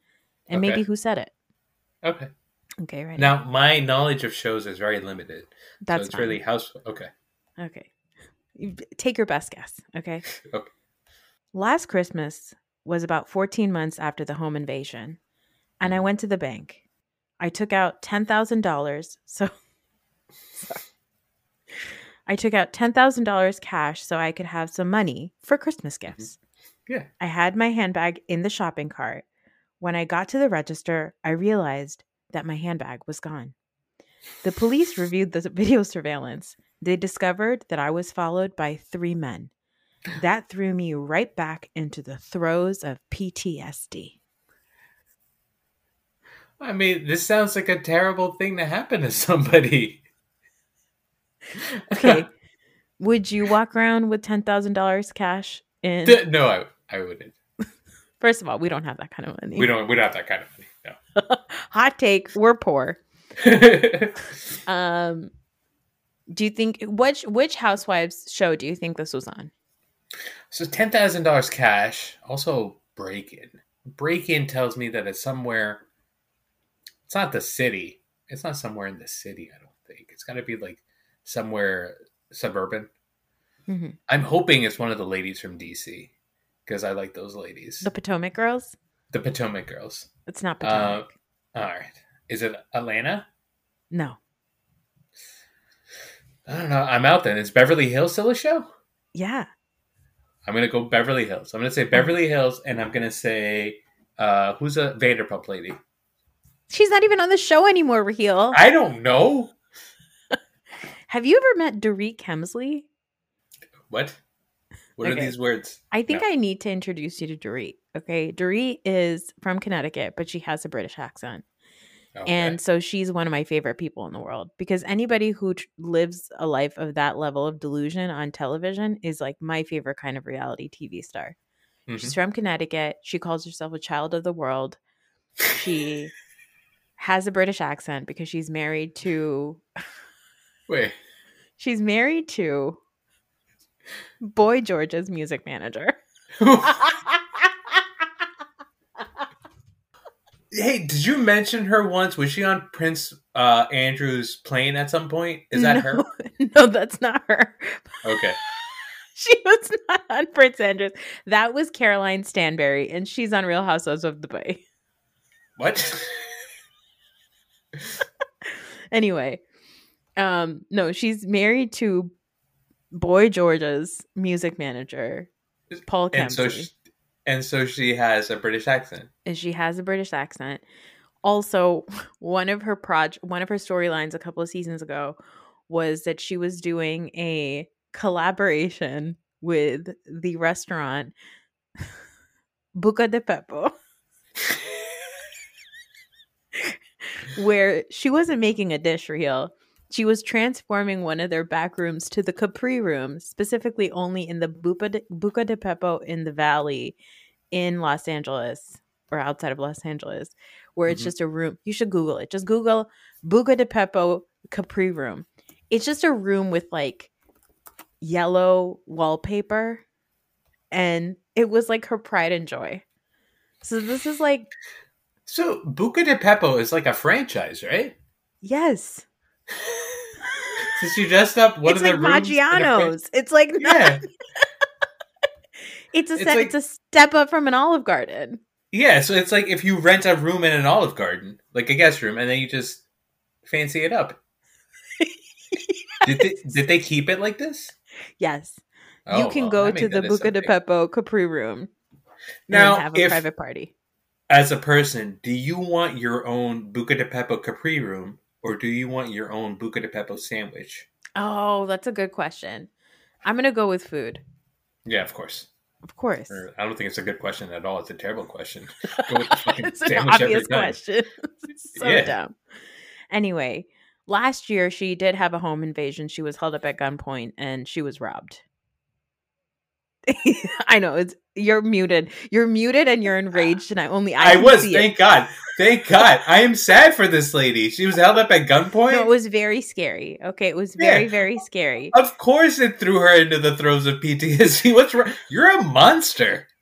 and Okay. maybe who said it. Okay. Okay, right. Now, my knowledge of shows is very limited. That's so it's fine. really house. Okay. Okay. You- Take your best guess. Okay. (laughs) Okay. Last Christmas was about 14 months after the home invasion, and I mm-hmm. went to the bank. I took out $10,000. So. (laughs) I took out $10,000 cash so I could have some money for Christmas mm-hmm. gifts. Yeah. I had my handbag in the shopping cart. When I got to the register, I realized that my handbag was gone. The police reviewed the (laughs) video surveillance. They discovered that I was followed by three men. That (sighs) threw me right back into the throes of PTSD. I mean, this sounds like a terrible thing to happen to somebody. Okay. (laughs) Would you walk around with $10,000 cash in? No, I, I wouldn't. First of all, we don't have that kind of money. We don't. We don't have that kind of money. No. (laughs) Hot take, we're poor. (laughs) Um do you think which which housewives show do you think this was on? so ten thousand dollars cash. Also, break in. Break in tells me that it's somewhere. It's not the city. It's not somewhere in the city. I don't think it's got to be like somewhere suburban. hmm I'm hoping it's one of the ladies from DC because I like those ladies. The Potomac Girls. The Potomac girls. It's not Uh, Potomac. all right. Is it Atlanta? no. I don't know. I'm out then. Is Beverly Hills still a show? Yeah. I'm gonna go Beverly Hills. I'm gonna say Beverly Hills, and I'm gonna say uh, who's a Vanderpump lady? She's not even on the show anymore, Raheel. I don't know. (laughs) Have you ever met Dorit Kemsley? What? What are these words? I think No. I need to introduce you to Dorit. Okay. Dorit is from Connecticut, but she has a British accent. Okay. And so she's one of my favorite people in the world because anybody who tr- lives a life of that level of delusion on television is like my favorite kind of reality TV star. Mhm. She's from Connecticut. She calls herself a child of the world. She has a British accent because she's married to wait. (laughs) she's married to Boy George's music manager. (laughs) hey, did you mention her once? Was she on Prince uh, Andrew's plane at some point? Is that her? No, (laughs) No, that's not her. Okay. (laughs) She was not on Prince Andrews. That was Caroline Stanbury, and she's on Real Housewives of Dubai. What? Anyway, um, no, she's married to Boy George's music manager, Paul and so she, and so she has a British accent. and she has a British accent. Also, (laughs) one of her proj- one of her storylines a couple of seasons ago was that she was doing a collaboration with the restaurant (laughs) Buca de Pepo. (laughs) where she wasn't making a dish reel. She was transforming one of their back rooms to the Capri room, specifically only in the Buca de, Buca de Pepo in the valley in Los Angeles or outside of Los Angeles, where it's Mhm. just a room. You should Google it. Just Google Buca de Pepo Capri room. It's just a room with like yellow wallpaper, and it was like her pride and joy. So this is like So Buca de Pepo is like a franchise, right? yes. (laughs) So she dressed up one it's of like the rooms in a fran- Maggiano's. It's like Yeah, (laughs) it's a It's like- it's a step up from an Olive Garden. yeah. So it's like if you rent a room in an Olive Garden, like a guest room, and then you just fancy it up. (laughs) Did they, did they keep it like this? Yes, Oh, you can well, go to the Buca de. Pepo Capri room Now, and have a if private party. as a person, do you want your own Buca de Pepo Capri room, or do you want your own Buca de Pepo sandwich? Oh, that's a good question. I'm gonna go with food, Yeah, of course. of course. Or, I don't think it's a good question at all. It's a terrible question. (laughs) Go with the fucking it's an obvious question. (laughs) It's so Yeah. dumb. Anyway, last year she did have a home invasion. She was held up at gunpoint and she was robbed. (laughs) I know it's you're muted. You're muted and you're enraged, and I only I, I, was. see it. Thank God. Thank God. I am sad for this lady. She was held up at gunpoint. No, it was very scary. Okay, it was very Yeah. very scary. of course, it threw her into the throes of PTSD. (laughs) What's wrong? You're a monster. (laughs)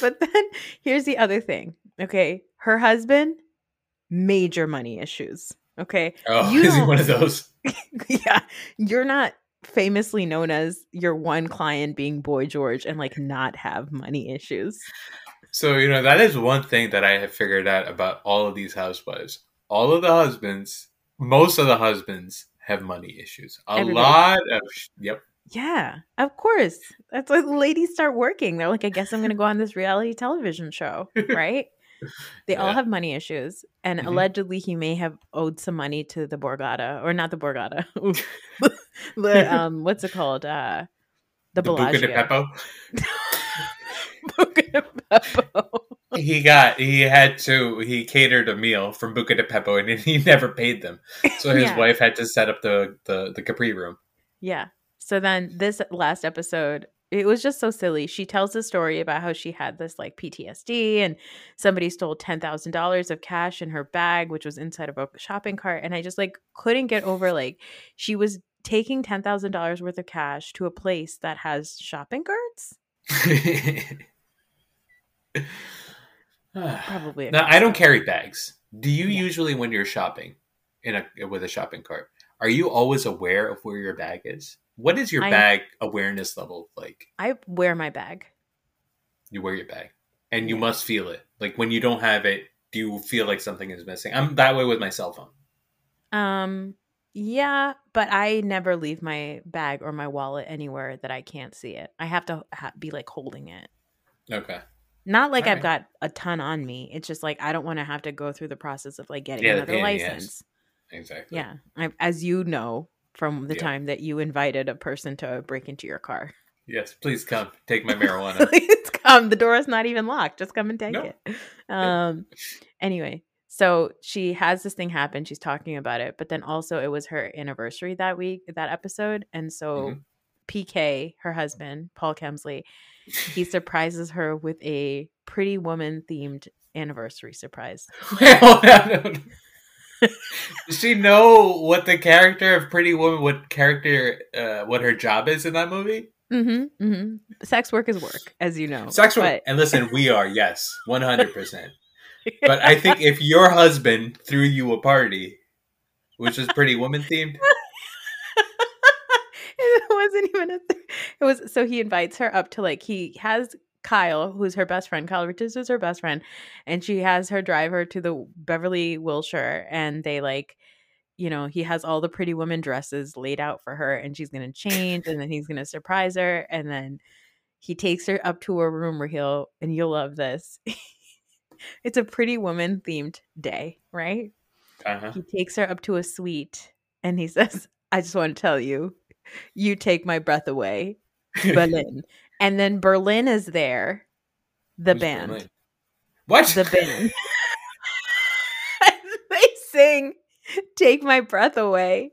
But then here's the other thing. Okay, her husband, major money issues. Okay, Oh, You is he one of those? (laughs) yeah, you're not famously known as your one client being Boy George and like not have money issues. So you know that is one thing that I have figured out about all of these housewives. All of the husbands, most of the husbands have money issues. A Everybody. lot of yep. Yeah, of course. That's why the ladies start working. They're like, I guess I'm going to go on this reality television show, (laughs) right? They all have money issues, and Mhm. allegedly he may have owed some money to the Borgata, or not the Borgata. (laughs) (laughs) the um, what's it called? Uh, the, The Buca de Bellagio. Pepo. Buca de Beppo. He got he had to he catered a meal from Buca de Pepo and he (laughs) never paid them. So his Yeah. wife had to set up the, the the Capri room. Yeah. So then this last episode, it was just so silly. She tells the story about how she had this like PTSD and somebody stole $10,000 of cash in her bag, which was inside of a shopping cart. And I just like couldn't get over like she was taking $10,000 worth of cash to a place that has shopping carts. (laughs) Probably. (sighs) now I don't carry bags. Do you Yeah. usually when you're shopping in a with a shopping cart? are you always aware of where your bag is? What is your I- bag awareness level like? I wear my bag. You wear your bag, and you must feel it. Like when you don't have it, do you feel like something is missing? I'm that way with my cell phone. Um, yeah, but I never leave my bag or my wallet anywhere that I can't see it. I have to ha- be like holding it. Okay. Not like I've Alright. got a ton on me. It's just like I don't want to have to go through the process of like getting Yeah, another pain in the ass. license. Exactly. Yeah, I, as you know from the Yeah. time that you invited a person to break into your car. Yes. Please come take my (laughs) marijuana. Please come. The door is not even locked. Just come and take No. it. (laughs) Um. Anyway, so she has this thing happen. She's talking about it, but then also it was her anniversary that week, that episode, and so Mhm. PK, her husband, Paul Kemsley, he (laughs) surprises her with a Pretty Woman themed anniversary surprise. (laughs) Wait. Does she know what the character of Pretty Woman, what character, uh, what her job is in that movie? Mm-hmm. Mm-hmm. Sex work is work, as you know. Sex work. but- And listen, we are yes, one hundred percent. (laughs) But I think if your husband threw you a party, which is Pretty Woman themed, wasn't even a th- it was so he invites her up to like he has Kyle who's her best friend Kyle Richards is her best friend and she has her drive her to the Beverly Wilshire and they like you know he has all the pretty woman dresses laid out for her and she's gonna change and then he's gonna surprise her and then he takes her up to a room where he'll and you'll love this. (laughs) It's a pretty woman themed day right? Uh-huh. he takes her up to a suite and he says, I just want to tell you, you take my breath away, (laughs) Berlin. and then Berlin is there, the Who's band. Berlin? What? The band. (laughs) (laughs) they sing, Take My Breath Away.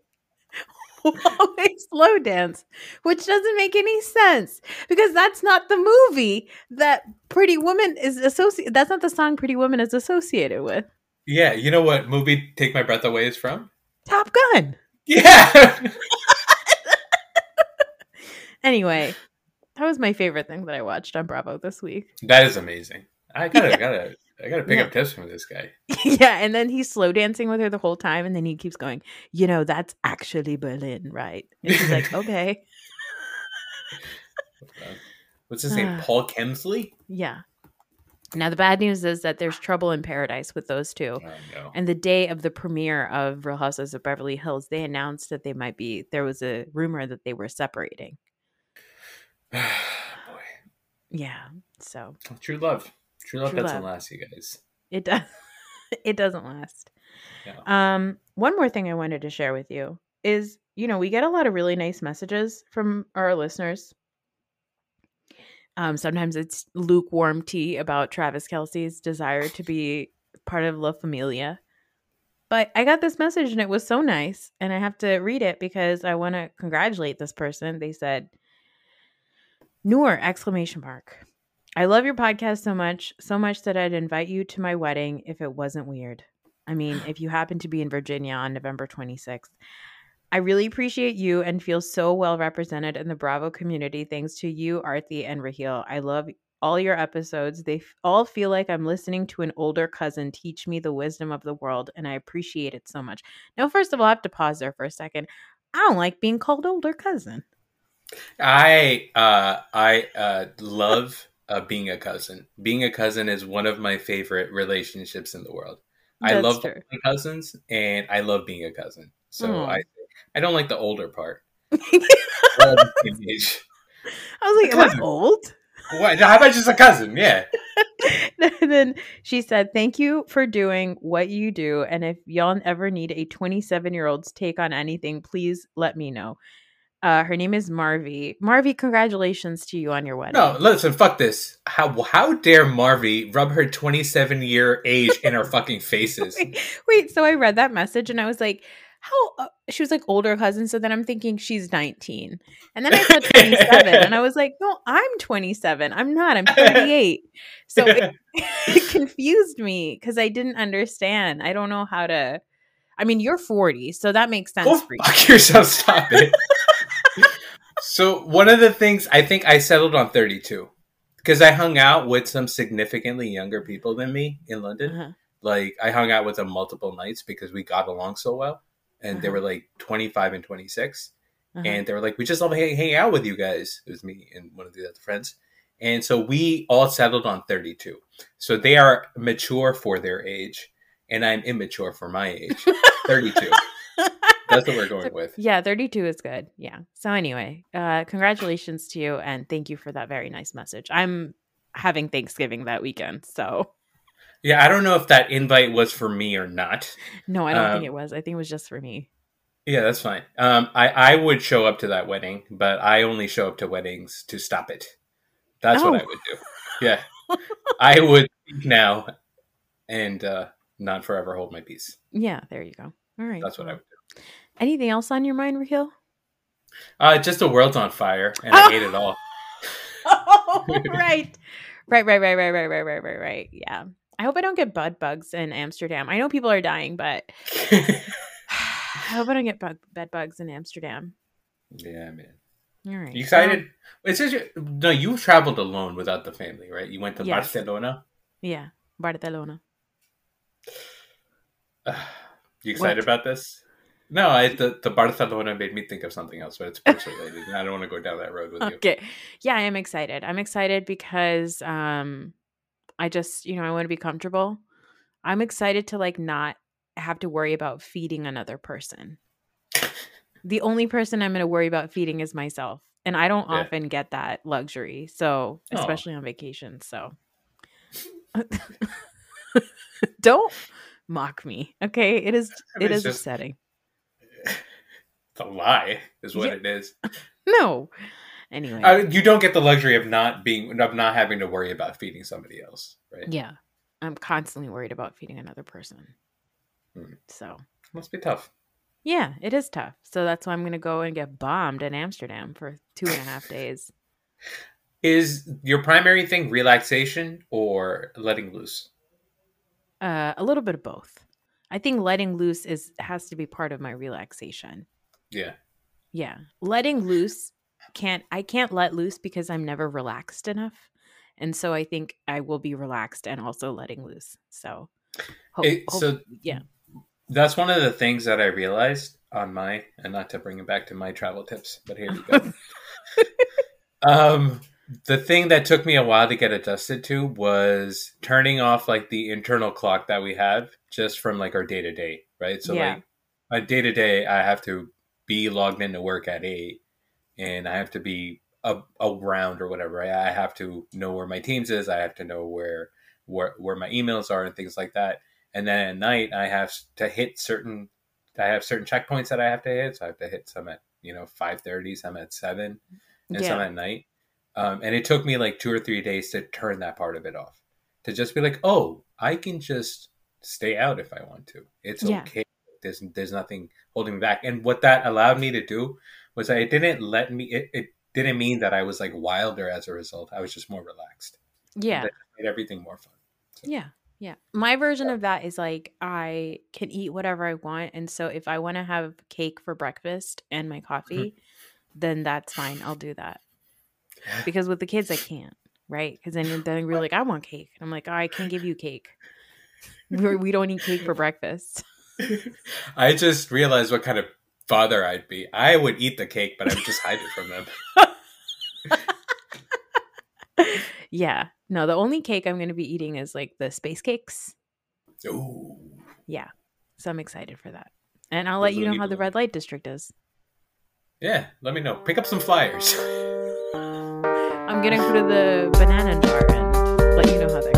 While they slow dance, which doesn't make any sense because that's not the movie that Pretty Woman is associated. That's not the song Pretty Woman is associated with. yeah, you know what movie "Take My Breath Away" is from? Top Gun. Yeah. Anyway, that was my favorite thing that I watched on Bravo this week. that is amazing. I gotta, Yeah. gotta, I gotta pick Yeah. up tips from this guy. (laughs) yeah, and then he's slow dancing with her the whole time, and then he keeps going, you know, that's actually Berlin, right? And she's like, (laughs) okay. (laughs) What's his name? Ah. Paul Kemsley. Yeah. Now, the bad news is that there's trouble in paradise with those two. Oh no. And the day of the premiere of Real Housewives of Beverly Hills, they announced that they might be, there was a rumor that they were separating. Boy, Yeah. So true love. True love True doesn't love. last, you guys. it does, (laughs) it doesn't last. No. Um, one more thing I wanted to share with you is, you know, we get a lot of really nice messages from our listeners. Um, sometimes it's lukewarm tea about Travis Kelce's desire to be part of La Familia. But I got this message and it was so nice, and I have to read it because I want to congratulate this person. They said, Noor exclamation mark. I love your podcast so much, so much that I'd invite you to my wedding if it wasn't weird. I mean, if you happen to be in Virginia on November 26th. I really appreciate you and feel so well represented in the Bravo community thanks to you, Arthi, and Raheel. I love all your episodes. They f- all feel like I'm listening to an older cousin teach me the wisdom of the world, and I appreciate it so much. Now, first of all, I have to pause there for a second. I don't like being called older cousin. I uh, I uh, love uh, being a cousin. Being a cousin is one of my favorite relationships in the world. I love true. cousins, and I love being a cousin. So Aw. I I don't like the older part. (laughs) I We're the same age. was like, am I old? What? How about just a cousin? Yeah. (laughs) and then she said, Thank you for doing what you do. And if y'all ever need a 27 year old's take on anything, please let me know. Uh, her name is Marvy. Marvy, congratulations to you on your wedding. No, listen, fuck this. How how dare Marvy rub her 27 year age in our fucking (laughs) faces? wait, wait, so I read that message and I was like, how uh, she was like older cousin. So then I'm thinking she's 19. And then I said (laughs) 27 and I was like, no, I'm 27. I'm not. I'm 38. So it, (laughs) it confused me because I didn't understand. I don't know how to. I mean, you're 40, so that makes sense Go for you. fuck yourself. Stop it. So one of the things I think I settled on 32 because I hung out with some significantly younger people than me in London. Uh-huh. Like I hung out with them multiple nights because we got along so well, and they Uh-huh. were like 25 and 26 Uh-huh. and they were like, "We just love hanging hang out with you guys." It was me and one of the other friends, and so we all settled on thirty-two. So they are mature for their age, and I'm immature for my age. (laughs) Thirty-two. (laughs) That's what we're (laughs) going with. yeah, 32 is good. Yeah. So anyway, uh congratulations to you and thank you for that very nice message. I'm having Thanksgiving that weekend. So Yeah, I don't know if that invite was for me or not. no, I don't Um, think it was. I think it was just for me. Yeah, that's fine. Um, I I would show up to that wedding, but I only show up to weddings to stop it. That's what I Oh. would do. Yeah, I would now, and uh, not forever hold my peace. (laughs) Yeah, there you go. All right. That's what I would do. Anything else on your mind, Raheel? Uh, just the world's on fire, and Oh. I hate it all. (laughs) Oh, right. Right, right, right, right, right, right, right, right, right. Yeah. I hope I don't get bed bugs in Amsterdam. I know people are dying, but (sighs) I hope I don't get bug, bed bugs in Amsterdam. yeah, man. All right. You excited? It says you, no. You traveled alone without the family, right? You went to Yes. Barcelona. Yeah. Barcelona. (sighs) You excited What? about this? No, I, the the Barcelona made me think of something else, but it's sports related, and I don't want to go down that road with you. Okay. Yeah, I am excited. I'm excited because um I just, you know, I want to be comfortable. I'm excited to like not have to worry about feeding another person. The only person I'm going to worry about feeding is myself. And I don't Yeah. often get that luxury. So, Aw. especially on vacation. So, (laughs) don't mock me. Okay? it is I (laughs) mean, it is just- upsetting. A lie, is what Yeah. it is. (laughs) No. Anyway. Uh, you don't get the luxury of not being of not having to worry about feeding somebody else, right? Yeah. I'm constantly worried about feeding another person. Hmm. So, Must be tough. yeah, it is tough. So that's why I'm going to go and get bombed in Amsterdam for two and a half days. (laughs) Is your primary thing relaxation or letting loose? Uh, a little bit of both. I think letting loose is has to be part of my relaxation. Yeah. Yeah. Letting loose can't I can't let loose because I'm never relaxed enough. And so I think I will be relaxed and also letting loose. So hope, It- hope- so yeah. that's one of the things that I realized on my and not to bring it back to my travel tips, but here you go. (laughs) um the thing that took me a while to get adjusted to was turning off like the internal clock that we have just from like our day to day, right? So Yeah. like my day to day, I have to be logged into work at eight, and I have to be a, around or whatever. Right? I have to know where my teams is. I have to know where where where my emails are and things like that. And then at night, I have to hit certain. I have certain checkpoints that I have to hit. So I have to hit some at you know five thirty, some at seven, and some at night. Um, and it took me like two or three days to turn that part of it off. To just be like, oh, I can just stay out if I want to. It's Yeah. okay. There's there's nothing holding me back. And what that allowed me to do was that it didn't let me. It, it didn't mean that I was like wilder as a result. I was just more relaxed. Yeah. Made everything more fun. Yeah. Yeah. My version of that is like I can eat whatever I want. And so if I want to have cake for breakfast and my mm-hmm. coffee, then that's fine. I'll do that. Because with the kids, I can't, right? Because then, then we're like, I want cake. And I'm like, oh, I can't give you cake. We're, we don't eat cake for breakfast. I just realized what kind of father I'd be. I would eat the cake, but I would just hide it from them. (laughs) yeah. No, the only cake I'm going to be eating is like the space cakes. Oh. Yeah. So I'm excited for that. And I'll let Those you know how the red light district is. Yeah, let me know. Pick up some flyers. I'm going to go to the banana jar and let you know how that